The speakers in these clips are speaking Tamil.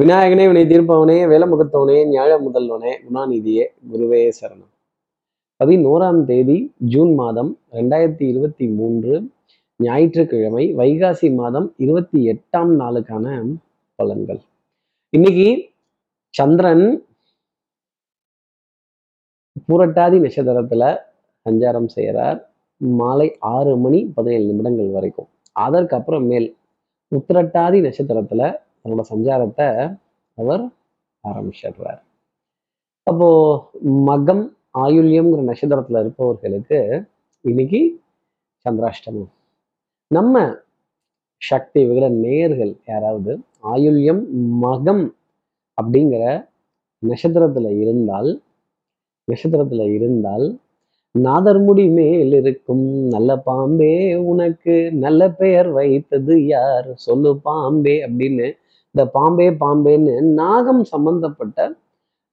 விநாயகனே வினை தீர்ப்பவனே வேலமுகத்தவனே ஞாழ முதல்வனே குணாநிதியே குருவே சரணம். பதினோராம் தேதி ஜூன் மாதம் ரெண்டாயிரத்தி இருபத்தி மூன்று ஞாயிற்றுக்கிழமை வைகாசி மாதம் இருபத்தி எட்டாம் நாளுக்கான பலன்கள். இன்னைக்கு சந்திரன் பூரட்டாதி நட்சத்திரத்துல சஞ்சாரம் செய்கிறார் மாலை ஆறு மணி பதினேழு நிமிடங்கள் வரைக்கும். அதற்கு அப்புறம் மேல் உத்திரட்டாதி நட்சத்திரத்துல தன்னோட சஞ்சாரத்தை அவர் ஆரம்பிச்சிடுறார். அப்போ மகம் ஆயுள்யம்ங்கிற நட்சத்திரத்துல இருப்பவர்களுக்கு இன்னைக்கு சந்திராஷ்டமம். நம்ம சக்தி விகட நேர்கள் யாராவது ஆயுள்யம் மகம் அப்படிங்கிற நட்சத்திரத்துல இருந்தால் நட்சத்திரத்துல இருந்தால் நாதர்முடி மேல் இருக்கும். நல்ல பாம்பே உனக்கு நல்ல பெயர் வைத்தது யார்? சொல்லு பாம்பே அப்படின்னு இந்த பாம்பே பாம்பேன்னு நாகம் சம்பந்தப்பட்ட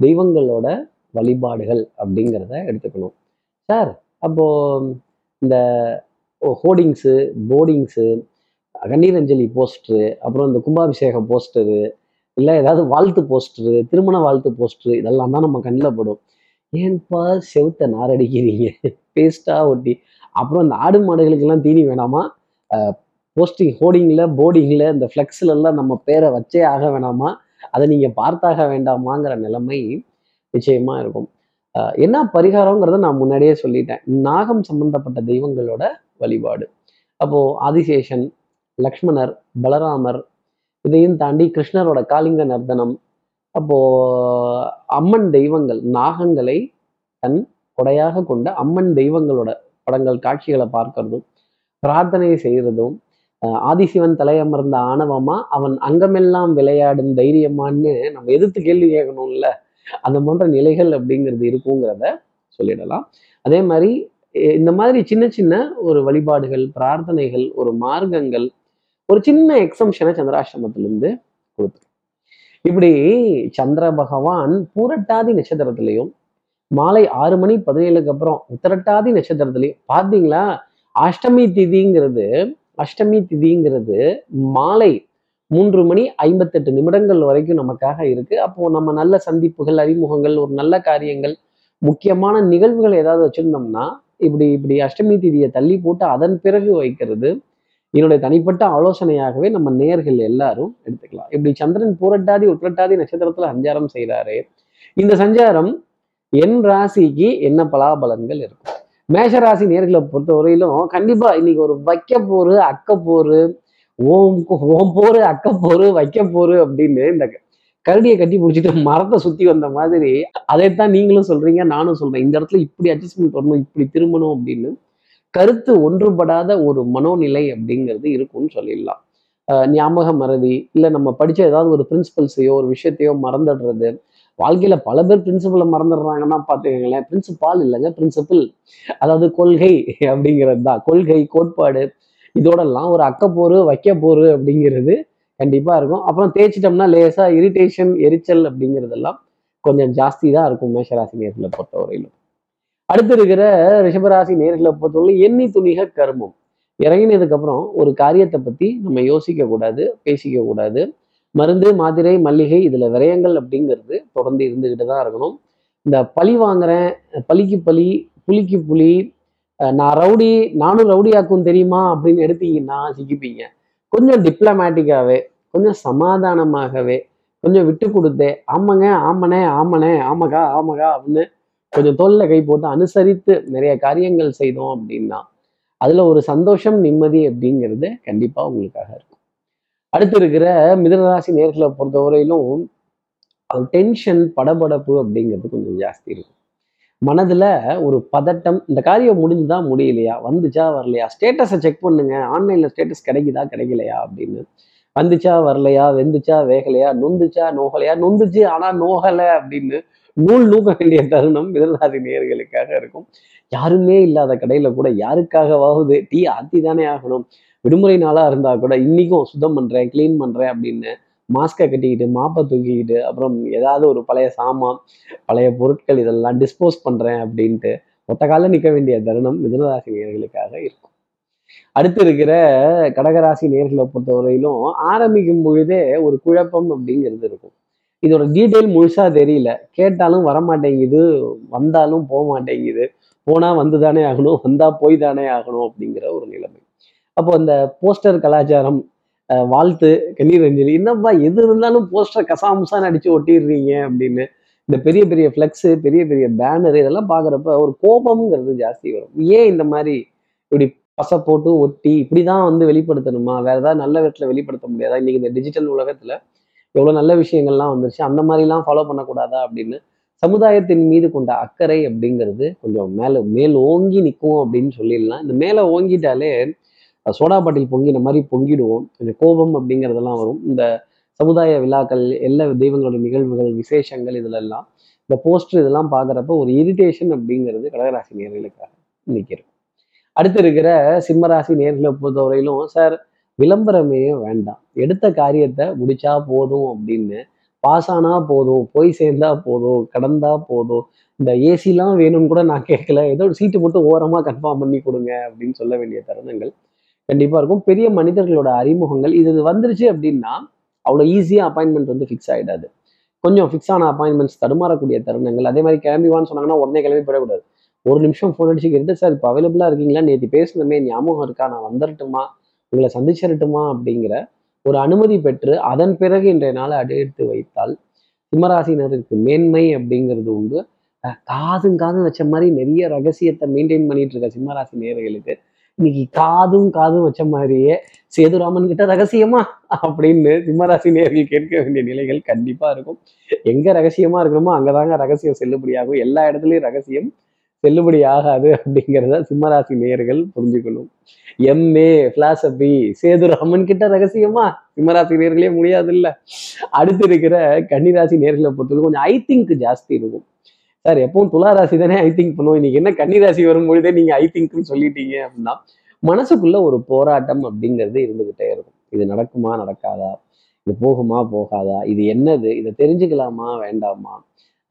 தெய்வங்களோட வழிபாடுகள் அப்படிங்கிறத எடுத்துக்கணும். சார் அப்போ இந்த ஹோர்டிங்ஸு போர்டிங்ஸு கண்ணீரஞ்சலி போஸ்டரு அப்புறம் இந்த கும்பாபிஷேக போஸ்டரு இல்லை ஏதாவது வாழ்த்து போஸ்டரு திருமண வாழ்த்து போஸ்டரு இதெல்லாம் தான் நம்ம கண்ணில் படும். ஏன்பா செவுத்த நாரடிக்கிறீங்க? பேஸ்ட்டாக ஒட்டி. அப்புறம் இந்த ஆடு மாடுகளுக்கெல்லாம் தீனி வேணாமா? போஸ்டிங் ஹோர்டிங்கில் போர்டிங்கில் இந்த ஃப்ளெக்ஸ்லலாம் நம்ம பேரை வச்சே ஆக வேணாமா? அதை நீங்கள் பார்த்தாக வேண்டாமாங்கிற நிலைமை நிச்சயமாக இருக்கும். என்ன பரிகாரங்கிறத நான் முன்னாடியே சொல்லிட்டேன். நாகம் சம்பந்தப்பட்ட தெய்வங்களோட வழிபாடு. அப்போது ஆதிசேஷன் லக்ஷ்மணர் பலராமர் இதையும் தாண்டி கிருஷ்ணரோட காளிங்க நர்தனம் அப்போது அம்மன் தெய்வங்கள் நாகங்களை தன் கொடையாக கொண்ட அம்மன் தெய்வங்களோட படங்கள் காட்சிகளை பார்க்கறதும் பிரார்த்தனை செய்கிறதும் ஆதிசிவன் தலையமர்ந்த ஆணவமா? அவன் அங்கமெல்லாம் விளையாடும் தைரியமான்னு நம்ம எதிர்த்து கேள்வி கேட்கணும்ல. அந்த போன்ற நிலைகள் அப்படிங்கிறது இருக்குங்கிறத சொல்லிடலாம். அதே மாதிரி இந்த மாதிரி சின்ன சின்ன ஒரு வழிபாடுகள் பிரார்த்தனைகள் ஒரு மார்க்கங்கள் ஒரு சின்ன எக்ஸம்ஷனை சந்திராசிரமத்திலிருந்து கொடுத்து இப்படி சந்திர பகவான் பூரட்டாதி நட்சத்திரத்திலையும் மாலை ஆறு மணி பதினேழுக்கு அப்புறம் உத்தரட்டாதி நட்சத்திரத்திலையும் பார்த்தீங்களா? அஷ்டமி திதிங்கிறது அஷ்டமி திதிங்கிறது மாலை மூன்று மணி ஐம்பத்தெட்டு நிமிடங்கள் வரைக்கும் நமக்காக இருக்கு. அப்போ நம்ம நல்ல சந்திப்புகள் அறிமுகங்கள் ஒரு நல்ல காரியங்கள் முக்கியமான நிகழ்வுகள் ஏதாவது வச்சிருந்தோம்னா இப்படி இப்படி அஷ்டமி திதியை தள்ளி போட்டு அதன் பிறகு வைக்கிறது என்னுடைய தனிப்பட்ட ஆலோசனையாகவே நம்ம நேர்கள் எல்லாரும் எடுத்துக்கலாம். இப்படி சந்திரன் பூரட்டாதி உத்திரட்டாதி நட்சத்திரத்துல சஞ்சாரம் செய்கிறாரு இந்த சஞ்சாரம் என் ராசிக்கு என்ன பலாபலன்கள் இருக்கும்? மேஷராசி நேர்களை பொறுத்த வரையிலும் கண்டிப்பா இன்னைக்கு ஒரு வைக்க போரு அக்க போரு ஓம் ஓம் போரு அக்க போரு வைக்க போரு அப்படின்னு இந்த கரடியை கட்டி பிடிச்சிட்டு மரத்தை சுத்தி வந்த மாதிரி அதைத்தான் நீங்களும் சொல்றீங்க நானும் சொல்றேன். இந்த இடத்துல இப்படி அட்ஜஸ்ட்மெண்ட் வரணும் இப்படி திரும்பணும் அப்படின்னு கருத்து ஒன்றுபடாத ஒரு மனோநிலை அப்படிங்கிறது இருக்கும்னு சொல்லிடலாம். ஞாபக மறதி இல்லை நம்ம படித்த ஏதாவது ஒரு பிரின்சிபல்ஸையோ ஒரு விஷயத்தையோ மறந்துடுறது வாழ்க்கையில பல பேர் பிரின்சிபலை மறந்துடுறாங்கன்னா பார்த்துக்கங்களேன். பிரின்சிபால் இல்லைங்க பிரின்சிபிள் அதாவது கொள்கை அப்படிங்கிறது தான் கொள்கை கோட்பாடு இதோடலாம் ஒரு அக்கப்போரு வைக்கப்போரு அப்படிங்கிறது கண்டிப்பா இருக்கும். அப்புறம் தேய்ச்சிட்டோம்னா லேசா இரிட்டேஷன் எரிச்சல் அப்படிங்கிறதெல்லாம் கொஞ்சம் ஜாஸ்தி தான் இருக்கும் மேஷராசி நேர்களை பொறுத்தவரையிலும். அடுத்து இருக்கிற ரிஷபராசி நேர்களை பொறுத்தவரை எண்ணி துணிக கர்மம். இறங்கினதுக்கு அப்புறம் ஒரு காரியத்தை பத்தி நம்ம யோசிக்க கூடாது பேசிக்க கூடாது மருந்து மாத்திரை மல்லிகை இதில் விரயங்கள் அப்படிங்கிறது தொடர்ந்து இருந்துக்கிட்டு தான் இருக்கணும். இந்த பழி வாங்குறேன் பலிக்கு பலி புலிக்கு புலி நான் ரவுடி நானும் ரவுடியாக்கும் தெரியுமா அப்படின்னு எடுத்தீங்கன்னா சிக்கிப்பீங்க. கொஞ்சம் டிப்ளமேட்டிக்காகவே கொஞ்சம் சமாதானமாகவே கொஞ்சம் விட்டு கொடுத்தே ஆமாங்க ஆமனே ஆமனே ஆமகா ஆமகா அப்படின்னு கொஞ்சம் தோல்ல கை போட்டு அனுசரித்து நிறைய காரியங்கள் செய்தோம் அப்படின்னா அதில் ஒரு சந்தோஷம் நிம்மதி அப்படிங்கிறது கண்டிப்பாக உங்களுக்காக இருக்கும். அடுத்து இருக்கிற மிதனராசி நேர்களை பொறுத்தவரையிலும் டென்ஷன் படபடப்பு அப்படிங்கிறது கொஞ்சம் ஜாஸ்தி இருக்கும். மனதுல ஒரு பதட்டம் இந்த காரியம் முடிஞ்சுதான் முடியலையா? வந்துச்சா வரலையா? ஸ்டேட்டஸை செக் பண்ணுங்க. ஆன்லைன்ல ஸ்டேட்டஸ் கிடைக்குதா கிடைக்கலையா அப்படின்னு. வந்துச்சா வரலையா? வெந்துச்சா வேகலையா? நொந்துச்சா நோகலையா? நொந்துச்சு ஆனா நோகலை அப்படின்னு நூல் நூக்க வேண்டிய தருணம் மிதனராசி நேர்களுக்காக இருக்கும். யாருமே இல்லாத கடையில கூட யாருக்காகவாவது டீ ஆத்தி தானே ஆகணும். விடுமுறை நாளா இருந்தா கூட இன்னைக்கும் சுத்தம் பண்றேன் கிளீன் பண்றேன் அப்படின்னு மாஸ்கை கட்டிக்கிட்டு மாப்பை தூக்கிக்கிட்டு அப்புறம் ஏதாவது ஒரு பழைய சாமான் பழைய பொருட்கள் இதெல்லாம் டிஸ்போஸ் பண்றேன் அப்படின்ட்டு ஒத்த காலில் நிற்க வேண்டிய தருணம் மிதனராசி நேர்களுக்காக இருக்கும். அடுத்து இருக்கிற கடகராசி நேர்களை பொறுத்தவரையிலும் ஆரம்பிக்கும் பொழுதே ஒரு குழப்பம் அப்படிங்கிறது இருக்கும். இதோட டீட்டெயில் முழுசா தெரியல. கேட்டாலும் வரமாட்டேங்குது வந்தாலும் போக மாட்டேங்குது போனா வந்து தானே ஆகணும் வந்தா போய் தானே ஆகணும் அப்படிங்கிற ஒரு நிலைமை. அப்போ அந்த போஸ்டர் கலாச்சாரம் வாழ்த்து கண்ணீர் அஞ்சலி என்னப்பா எது இருந்தாலும் போஸ்டர் கசாமுசான்னு அடிச்சு ஒட்டிடுறீங்க அப்படின்னு இந்த பெரிய பெரிய ஃப்ளெக்ஸு பெரிய பெரிய பேனர் இதெல்லாம் பார்க்குறப்ப ஒரு கோபம்ங்கிறது ஜாஸ்தி வரும். ஏன் இந்த மாதிரி இப்படி பசை போட்டு ஒட்டி இப்படிதான் வந்து வெளிப்படுத்தணுமா? வேற ஏதாவது நல்ல விதத்தில் வெளிப்படுத்த முடியாதா? இன்னைக்கு இந்த டிஜிட்டல் உலகத்தில் எவ்வளோ நல்ல விஷயங்கள்லாம் வந்துருச்சு. அந்த மாதிரிலாம் ஃபாலோ பண்ணக்கூடாதா அப்படின்னு சமுதாயத்தின் மீது கொண்ட அக்கறை அப்படிங்கிறது கொஞ்சம் மேலே மேல் ஓங்கி நிற்கும் அப்படின்னு சொல்லிடலாம். இந்த மேலே ஓங்கிட்டாலே சோடா பாட்டில் பொங்கின மாதிரி பொங்கிடுவோம். கொஞ்சம் கோபம் அப்படிங்கிறதெல்லாம் வரும். இந்த சமுதாய விழாக்கள் எல்லா தெய்வங்களோட நிகழ்வுகள் விசேஷங்கள் இதுல எல்லாம் இந்த போஸ்டர் இதெல்லாம் பார்க்குறப்ப ஒரு இரிட்டேஷன் அப்படிங்கிறது கடகராசி நேர்களுக்காக நிற்கிறது. அடுத்து இருக்கிற சிம்மராசி நேர்களை பொறுத்தவரையிலும் சார் விளம்பரமே வேண்டாம். எடுத்த காரியத்தை முடிச்சா போதும் அப்படின்னு பாஸ் ஆனா போதும் போய் சேர்ந்தா போதும் கடந்தா போதும். இந்த ஏசிலாம் வேணும்னு கூட நான் கேட்கல. ஏதோ ஒரு சீட்டு மட்டும் ஓரமாக கன்ஃபார்ம் பண்ணி கொடுங்க அப்படின்னு சொல்ல வேண்டிய தருணங்கள். கண்டிப்பாக இருக்கும். பெரிய மனிதர்களோட அறிமுகங்கள் இது இது வந்துருச்சு அப்படின்னா அவ்வளோ ஈஸியாக அப்பாயின்மெண்ட் வந்து ஃபிக்ஸ் ஆயிடாது. கொஞ்சம் ஃபிக்ஸ் ஆன அப்பாயின்மெண்ட்ஸ் தடுமாறக்கூடிய தருணங்கள் அதே மாதிரி கிளம்பிவான்னு சொன்னாங்கன்னா உடனே கிளம்பி போயிடக்கூடாது. ஒரு நிமிஷம் ஃபோன் அடிச்சு கேட்டு சார் இப்போ அவைலபிளாக இருக்கீங்களா? நேற்று பேசணுமே ஞாபகம் இருக்கா? நான் வந்துடட்டுமா உங்களை சந்திச்சிடட்டுமா அப்படிங்கிற ஒரு அனுமதி பெற்று அதன் பிறகு இன்றைய நாளை அடியெடுத்து வைத்தால் சிம்மராசினருக்கு மேன்மை அப்படிங்கிறது உண்டு. காதும் காதும் வச்ச மாதிரி நிறைய ரகசியத்தை மெயின்டைன் பண்ணிட்டு இருக்க சிம்மராசி நேர்களுக்கு இன்னைக்கு காதும் காதும் வச்ச மாதிரியே சேதுராமன் கிட்ட ரகசியமா அப்படின்னு சிம்மராசி நேர்கள் கேட்க வேண்டிய நிலைகள் கண்டிப்பா இருக்கும். எங்க ரகசியமா இருக்கணுமோ அங்கதாங்க ரகசியம் செல்லுபடியாகும். எல்லா இடத்துலயும் ரகசியம் செல்லுபடி ஆகாது அப்படிங்கிறத சிம்மராசி நேயர்கள் புரிஞ்சுக்கணும். எம்ஏ பிலாசபி சேதுராமன் கிட்ட ரகசியமா? சிம்மராசி நேர்களே முடியாது இல்ல அடுத்து இருக்கிற கன்னிராசி நேர்களை பொறுத்தவரைக்கும் கொஞ்சம் ஐ திங்க் ஜாஸ்தி இருக்கும். சார் எப்பவும் துலா ராசி தானே ஐ திங்க் பண்ணுவோம். இன்னைக்கு என்ன கன்னிராசி வரும் பொழுதே நீங்க ஐ திங்க்னு சொல்லிட்டீங்க அப்படின்னா மனசுக்குள்ள ஒரு போராட்டம் அப்படிங்கிறது இருந்துகிட்டே இருக்கும். இது நடக்குமா நடக்காதா? இது போகுமா போகாதா? இது என்னது? இதை தெரிஞ்சுக்கலாமா வேண்டாமா?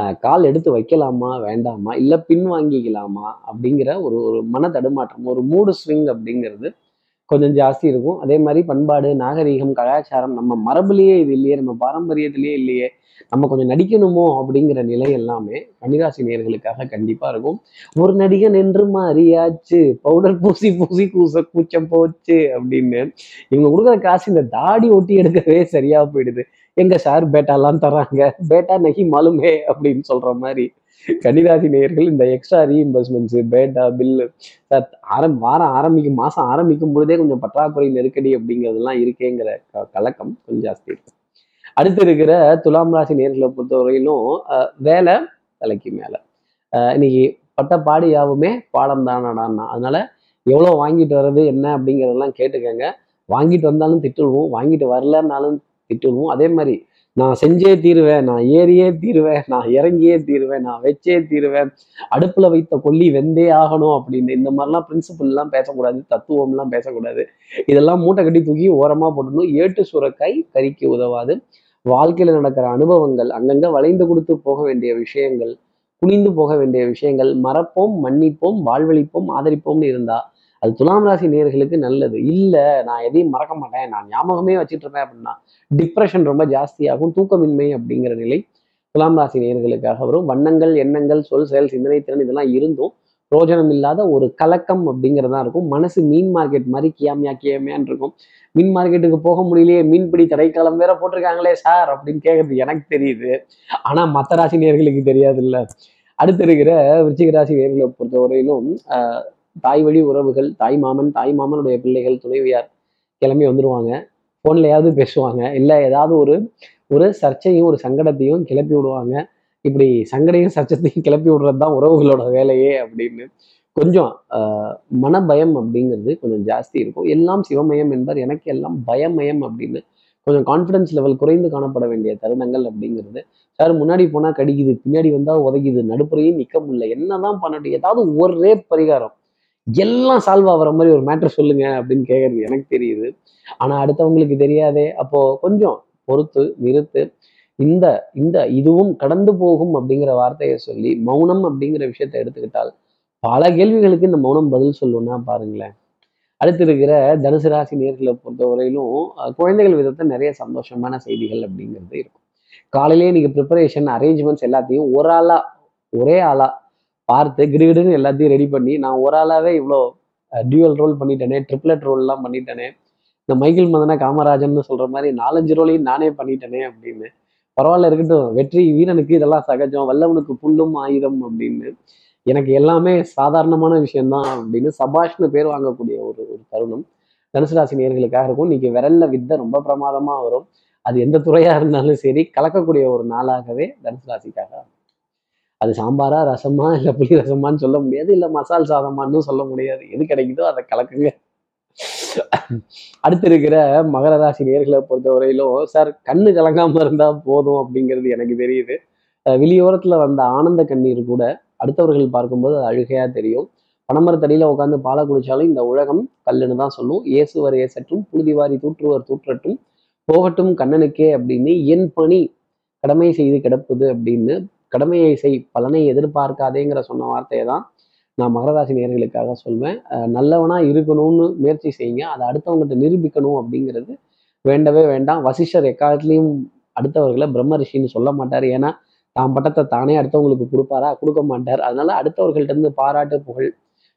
ஆஹ் கால் எடுத்து வைக்கலாமா வேண்டாமா? இல்ல பின் வாங்கிக்கலாமா அப்படிங்கிற ஒரு ஒரு மன தடுமாற்றம் ஒரு மூடு ஸ்விங் அப்படிங்கிறது கொஞ்சம் ஜாஸ்தி இருக்கும். அதே மாதிரி பண்பாடு நாகரீகம் கலாச்சாரம் நம்ம மரபுலயே இது இல்லையே நம்ம பாரம்பரியத்திலேயே இல்லையே நம்ம கொஞ்சம் நடிக்கணுமோ அப்படிங்கிற நிலை எல்லாமே கன்னிராசி நேர்களுக்காக கண்டிப்பா இருக்கும். ஒரு நடிகன் என்று மாறியாச்சு. பவுடர் பூசி பூசி கூச கூச்சம் போச்சு அப்படின்னு இவங்க கொடுக்குற காசு இந்த தாடி ஒட்டி எடுக்கவே சரியா போயிடுது. எங்க சார் பேட்டாலாம் தராங்க பேட்டா நகி மாலுமே அப்படின்னு சொல்ற மாதிரி. கன்னிராசி நேயர்கள் இந்த எக்ஸ்ட்ரா ரீஇம்பர்ஸ்மெண்ட்ஸ் பேட்டா பில்லு ஆரம் வாரம் ஆரம்பிக்கும் மாசம் ஆரம்பிக்கும் பொழுதே கொஞ்சம் பற்றாக்குறை நெருக்கடி அப்படிங்கிறதெல்லாம் இருக்கேங்கிற க- கலக்கம் கொஞ்சம் ஜாஸ்தி இருக்கு. அடுத்து இருக்கிற துலாம் ராசி நேர்களை பொறுத்தவரையிலும் அஹ், வேலை தலைக்கு மேல. இன்னைக்கு பட்ட பாடு யாவுமே பாடம் தானடான்னா அதனால எவ்வளோ வாங்கிட்டு வர்றது என்ன அப்படிங்கிறதெல்லாம் கேட்டுக்கங்க. வாங்கிட்டு வந்தாலும் திட்டுவோம். வாங்கிட்டு வரலன்னாலும் திட்டுடுவோம் அதே மாதிரி நான் செஞ்சே தீருவேன் நான் ஏறியே தீருவேன் நான் இறங்கியே தீருவேன் நான் வச்சே தீருவேன் அடுப்புல வைத்த கொல்லி வெந்தே ஆகணும் அப்படின்னு இந்த மாதிரிலாம் பிரின்சிபல் எல்லாம் பேசக்கூடாது தத்துவம்லாம் பேசக்கூடாது. இதெல்லாம் மூட்டை கட்டி தூக்கி ஓரமா போடணும் ஏட்டு சுரக்காய் கறிக்கு உதவாது. வாழ்க்கையில நடக்கிற அனுபவங்கள் அங்கங்க வளைந்து கொடுத்து போக வேண்டிய விஷயங்கள் குனிந்து போக வேண்டிய விஷயங்கள் மறப்போம் மன்னிப்போம் வாழ்வழிப்போம் ஆதரிப்போம்னு இருந்தா அது துலாம் ராசி நேயர்களுக்கு நல்லது. இல்ல நான் எதையும் மறக்க மாட்டேன். நான் ஞாபகமே வச்சிட்டு இருப்பேன் அப்படின்னா டிப்ரெஷன் ரொம்ப ஜாஸ்தியாகும் தூக்கமின்மை அப்படிங்கிற நிலை துலாம் ராசி நேயர்களுக்காக வரும். வண்ணங்கள் எண்ணங்கள் சொல் செயல் சிந்தனை திறன் இதெல்லாம் இருந்தும் பிரோஜனம் இல்லாத ஒரு கலக்கம் அப்படிங்கிறதா இருக்கும். மனசு மீன் மார்க்கெட் மாதிரி கியாமியா கியாமியான் இருக்கும். மீன் மார்க்கெட்டுக்கு போக முடியலையே மீன்பிடி தடைக்காலம் வேற போட்டிருக்காங்களே சார் அப்படின்னு கேட்கறது எனக்கு தெரியுது. ஆனா மற்ற ராசி நேர்களுக்கு தெரியாது இல்ல அடுத்து இருக்கிற விருச்சிக ராசி நேர்களை பொறுத்தவரையிலும் ஆஹ், தாய் வழி உறவுகள் தாய் மாமன் தாய் மாமனுடைய பிள்ளைகள் துணைவியார் கிளம்பி வந்துடுவாங்க ஃபோன்லையாவது பேசுவாங்க. இல்லை ஏதாவது ஒரு ஒரு சர்ச்சையும் ஒரு சங்கடத்தையும் கிளப்பி விடுவாங்க. இப்படி சங்கடையும் சர்ச்சத்தையும் கிளப்பி விடுறது தான் உறவுகளோட வேலையே அப்படின்னு கொஞ்சம் மனபயம் அப்படிங்கிறது கொஞ்சம் ஜாஸ்தி இருக்கும். எல்லாம் சிவமயம் என்பார் எனக்கு எல்லாம் பயமயம் அப்படின்னு கொஞ்சம் கான்ஃபிடன்ஸ் லெவல் குறைந்து காணப்பட வேண்டிய தருணங்கள் அப்படிங்கிறது. சார் முன்னாடி போனால் கடிக்குது பின்னாடி வந்தால் உதைக்குது நடுப்புறையும் நிற்க முடியல. என்னதான் பண்ணட்டும் ஏதாவது ஒரே பரிகாரம். எல்லாம் சால்வ் ஆகிற மாதிரி ஒரு மேட்டர் சொல்லுங்க அப்படின்னு கேட்கறது எனக்கு தெரியுது. ஆனா அடுத்தவங்களுக்கு தெரியாதே. அப்போ கொஞ்சம் பொறுத்து நிறுத்து. இந்த இந்த இதுவும் கடந்து போகும் அப்படிங்கிற வார்த்தையை சொல்லி மௌனம் அப்படிங்கிற விஷயத்தை எடுத்துக்கிட்டால் பல கேள்விகளுக்கு இந்த மௌனம் பதில் சொல்லுன்னா பாருங்களேன். அடுத்து இருக்கிற தனுசு ராசி நேர்களை பொறுத்தவரையிலும் குழந்தைகள் விதத்தை நிறைய சந்தோஷமான செய்திகள் அப்படிங்கிறது இருக்கும். காலையிலேயே இன்னைக்கு ப்ரிப்பரேஷன் அரேஞ்ச்மெண்ட்ஸ் எல்லாத்தையும் ஒரு ஆளா ஒரே ஆளா பார்த்து கிடுகிடுன்னு எல்லாத்தையும் ரெடி பண்ணி நான் ஒரு ஆளாவே இவ்வளோ டியூவல் ரோல் பண்ணிட்டேனே ட்ரிப்ளட் ரோல்லாம் பண்ணிட்டேனே இந்த மைக்கேல் மதன காமராஜன் சொல்ற மாதிரி நாலஞ்சு ரோலையும் நானே பண்ணிட்டேனே அப்படின்னு பரவாயில்ல இருக்கட்டும் வெற்றி வீரனுக்கு இதெல்லாம் சகஜம் வல்லவனுக்கு புல்லும் ஆயுதம் அப்படின்னு எனக்கு எல்லாமே சாதாரணமான விஷயம்தான் அப்படின்னு சபாஷ்னு பேர் வாங்கக்கூடிய ஒரு ஒரு தருணம் தனுசு ராசி நேர்களுக்காக இருக்கும் இன்னைக்கு விரல்ல வித்தை ரொம்ப பிரமாதமா வரும் அது எந்த துறையா இருந்தாலும் சரி கலக்கக்கூடிய ஒரு நாளாகவே தனுசு ராசிக்காக இருக்கும். அது சாம்பாரா ரசமா இல்ல புளி ரசமான்னு சொல்ல முடியாது இல்ல மசால் சாதமான்னு சொல்ல முடியாது. எது கிடைக்குதோ அதை கலக்குங்க. அடுத்து இருக்கிற மகர ராசி நேர்களை பொறுத்தவரையிலும் சார் கண்ணு கலங்காம இருந்தா போதும் அப்படிங்கிறது எனக்கு தெரியுது. வெளியோரத்துல வந்த ஆனந்த கண்ணீர் கூட அடுத்தவர்கள் பார்க்கும்போது அது அழுகையா தெரியும். பனமரத்தடியில உட்காந்து பாலை குடிச்சாலும் இந்த உலகம் கல்லுன்னு தான் சொல்லும். இயேசுவர் ஏசற்றும் புழுதிவாரி தூற்றுவர் தூற்றட்டும் போகட்டும் கண்ணனுக்கே அப்படின்னு என் பணி கடமை செய்து கிடப்புது அப்படின்னு கடமையை செய் பலனை எதிர்பார்க்காதேங்கிற சொன்ன வார்த்தையை தான் நான் மகராசி நேர்களுக்காக சொல்வேன். நல்லவனா இருக்கணும்னு முயற்சி செய்யுங்க. அதை அடுத்தவங்ககிட்ட நிரூபிக்கணும் அப்படிங்கிறது வேண்டவே வேண்டாம். வசிஷ்டர் எக்காலத்துலேயும் அடுத்தவர்களை பிரம்ம ரிஷின்னு சொல்ல மாட்டார். ஏன்னா தான் பட்டத்தை தானே அடுத்தவங்களுக்கு கொடுப்பாரா? கொடுக்க மாட்டார். அதனால அடுத்தவர்கள்ட்ட இருந்து பாராட்டு புகழ்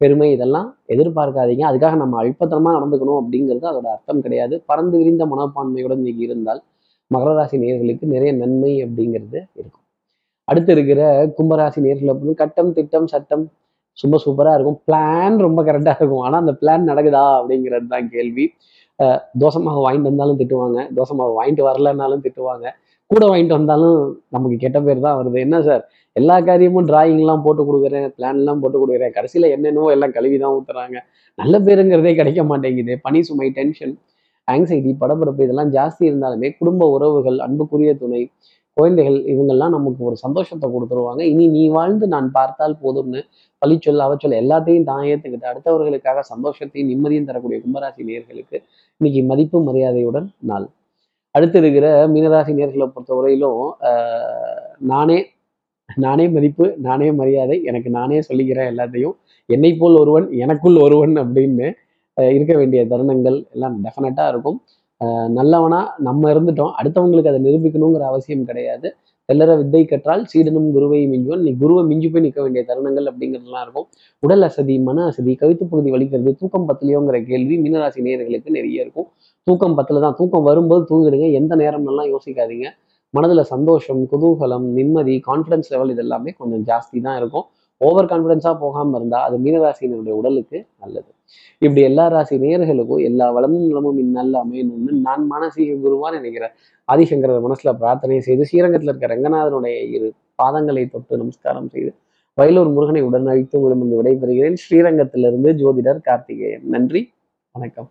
பெருமை இதெல்லாம் எதிர்பார்க்காதீங்க. அதுக்காக நம்ம அல்பத்தனமாக நடந்துக்கணும் அப்படிங்கிறது அதோட அர்த்தம் கிடையாது. பறந்து விரிந்த மனப்பான்மையுடன் இன்னைக்கு இருந்தால் மகர ராசி நேர்களுக்கு நிறைய நன்மை அப்படிங்கிறது இருக்கும். அடுத்து இருக்கிற கும்பராசி நேரில் வந்து கட்டம் திட்டம் சட்டம் ரொம்ப சூப்பராக இருக்கும். பிளான் ரொம்ப கரெக்டாக இருக்கும். ஆனால் அந்த பிளான் நடக்குதா அப்படிங்கிறது தான் கேள்வி. அஹ் தோசை மாவு வாங்கிட்டு வந்தாலும் திட்டுவாங்க. தோசை மாவு வாங்கிட்டு வரலன்னாலும் திட்டுவாங்க. கூட வாங்கிட்டு வந்தாலும் நமக்கு கெட்ட பேர் தான் வருது. என்ன சார்? எல்லா காரியமும் டிராயிங்லாம் போட்டு கொடுக்குறேன் பிளான்லாம் போட்டு கொடுக்குறேன். கடைசியில் என்னென்னவோ எல்லாம் கழுவி தான் ஊத்துறாங்க. நல்ல பேருங்கிறதே கிடைக்க மாட்டேங்குது. பனி சுமை டென்ஷன் ஆங்ஸைட்டி படபடப்பு இதெல்லாம் ஜாஸ்தி இருந்தாலுமே குடும்ப உறவுகள் அன்புக்குரிய துணை குழந்தைகள் இவங்கெல்லாம் நமக்கு ஒரு சந்தோஷத்தை கொடுத்துருவாங்க. இனி நீ வாழ்ந்து நான் பார்த்தால் போதும்னு பழிச்சொல் அவச்சொல் எல்லாத்தையும் தான் ஏற்றுக்கிட்டு அடுத்தவர்களுக்காக சந்தோஷத்தையும் நிம்மதியும் தரக்கூடிய கும்பராசி நேர்களுக்கு இன்னைக்கு மதிப்பு மரியாதையுடன் நாள். அடுத்து இருக்கிற மீனராசி நேர்களை பொறுத்தவரையிலும் ஆஹ், நானே நானே மதிப்பு நானே மரியாதை எனக்கு நானே சொல்லிக்கிறேன் எல்லாத்தையும். என்னை போல் ஒருவன் எனக்குள் ஒருவன் அப்படின்னு இருக்க வேண்டிய தருணங்கள் எல்லாம் டெஃபினட்டாக இருக்கும். நல்லவனா நம்ம இருந்துட்டோம். அடுத்தவங்களுக்கு அதை நிரூபிக்கணுங்கிற அவசியம் கிடையாது. தெல்லற வித்தை கற்றால் சீடனும் குருவை மிஞ்சுவன். நீ குருவை மிஞ்சு போய் நிற்க வேண்டிய தருணங்கள் அப்படிங்கிறதுலாம் இருக்கும். உடல் அசதி மன அசதி கவித்து பகுதி வலிக்கிறது தூக்கம் பத்தலையோங்கிற கேள்வி மீனராசி நேர்களுக்கு நிறைய இருக்கும். தூக்கம் பத்தில் தான் தூக்கம் வரும்போது தூங்கிடுங்க. எந்த நேரம்லாம் யோசிக்காதீங்க. மனதுல சந்தோஷம் குதூகலம் நிம்மதி கான்ஃபிடன்ஸ் லெவல் இது எல்லாமே கொஞ்சம் ஜாஸ்தி தான் இருக்கும். ஓவர் கான்ஃபிடென்ஸாக போகாமல் இருந்தால் அது மீனராசினுடைய உடலுக்கு நல்லது. இப்படி எல்லா ராசி நேயர்களுக்கும் எல்லா வளமும் நலமும் இந்நல்ல அமையணும்னு நான் மானசீக குருவான்னு நினைக்கிறேன். ஆதிசங்கரர் மனசுல பிரார்த்தனை செய்து ஸ்ரீரங்கத்தில் இருக்க ரங்கநாதனுடைய இரு பாதங்களை தொட்டு நமஸ்காரம் செய்து வயலூர் முருகனை உடன் அழைத்து உங்களிடம் விடைபெறுகிறேன். ஸ்ரீரங்கத்திலிருந்து ஜோதிடர் கார்த்திகேயன். நன்றி வணக்கம்.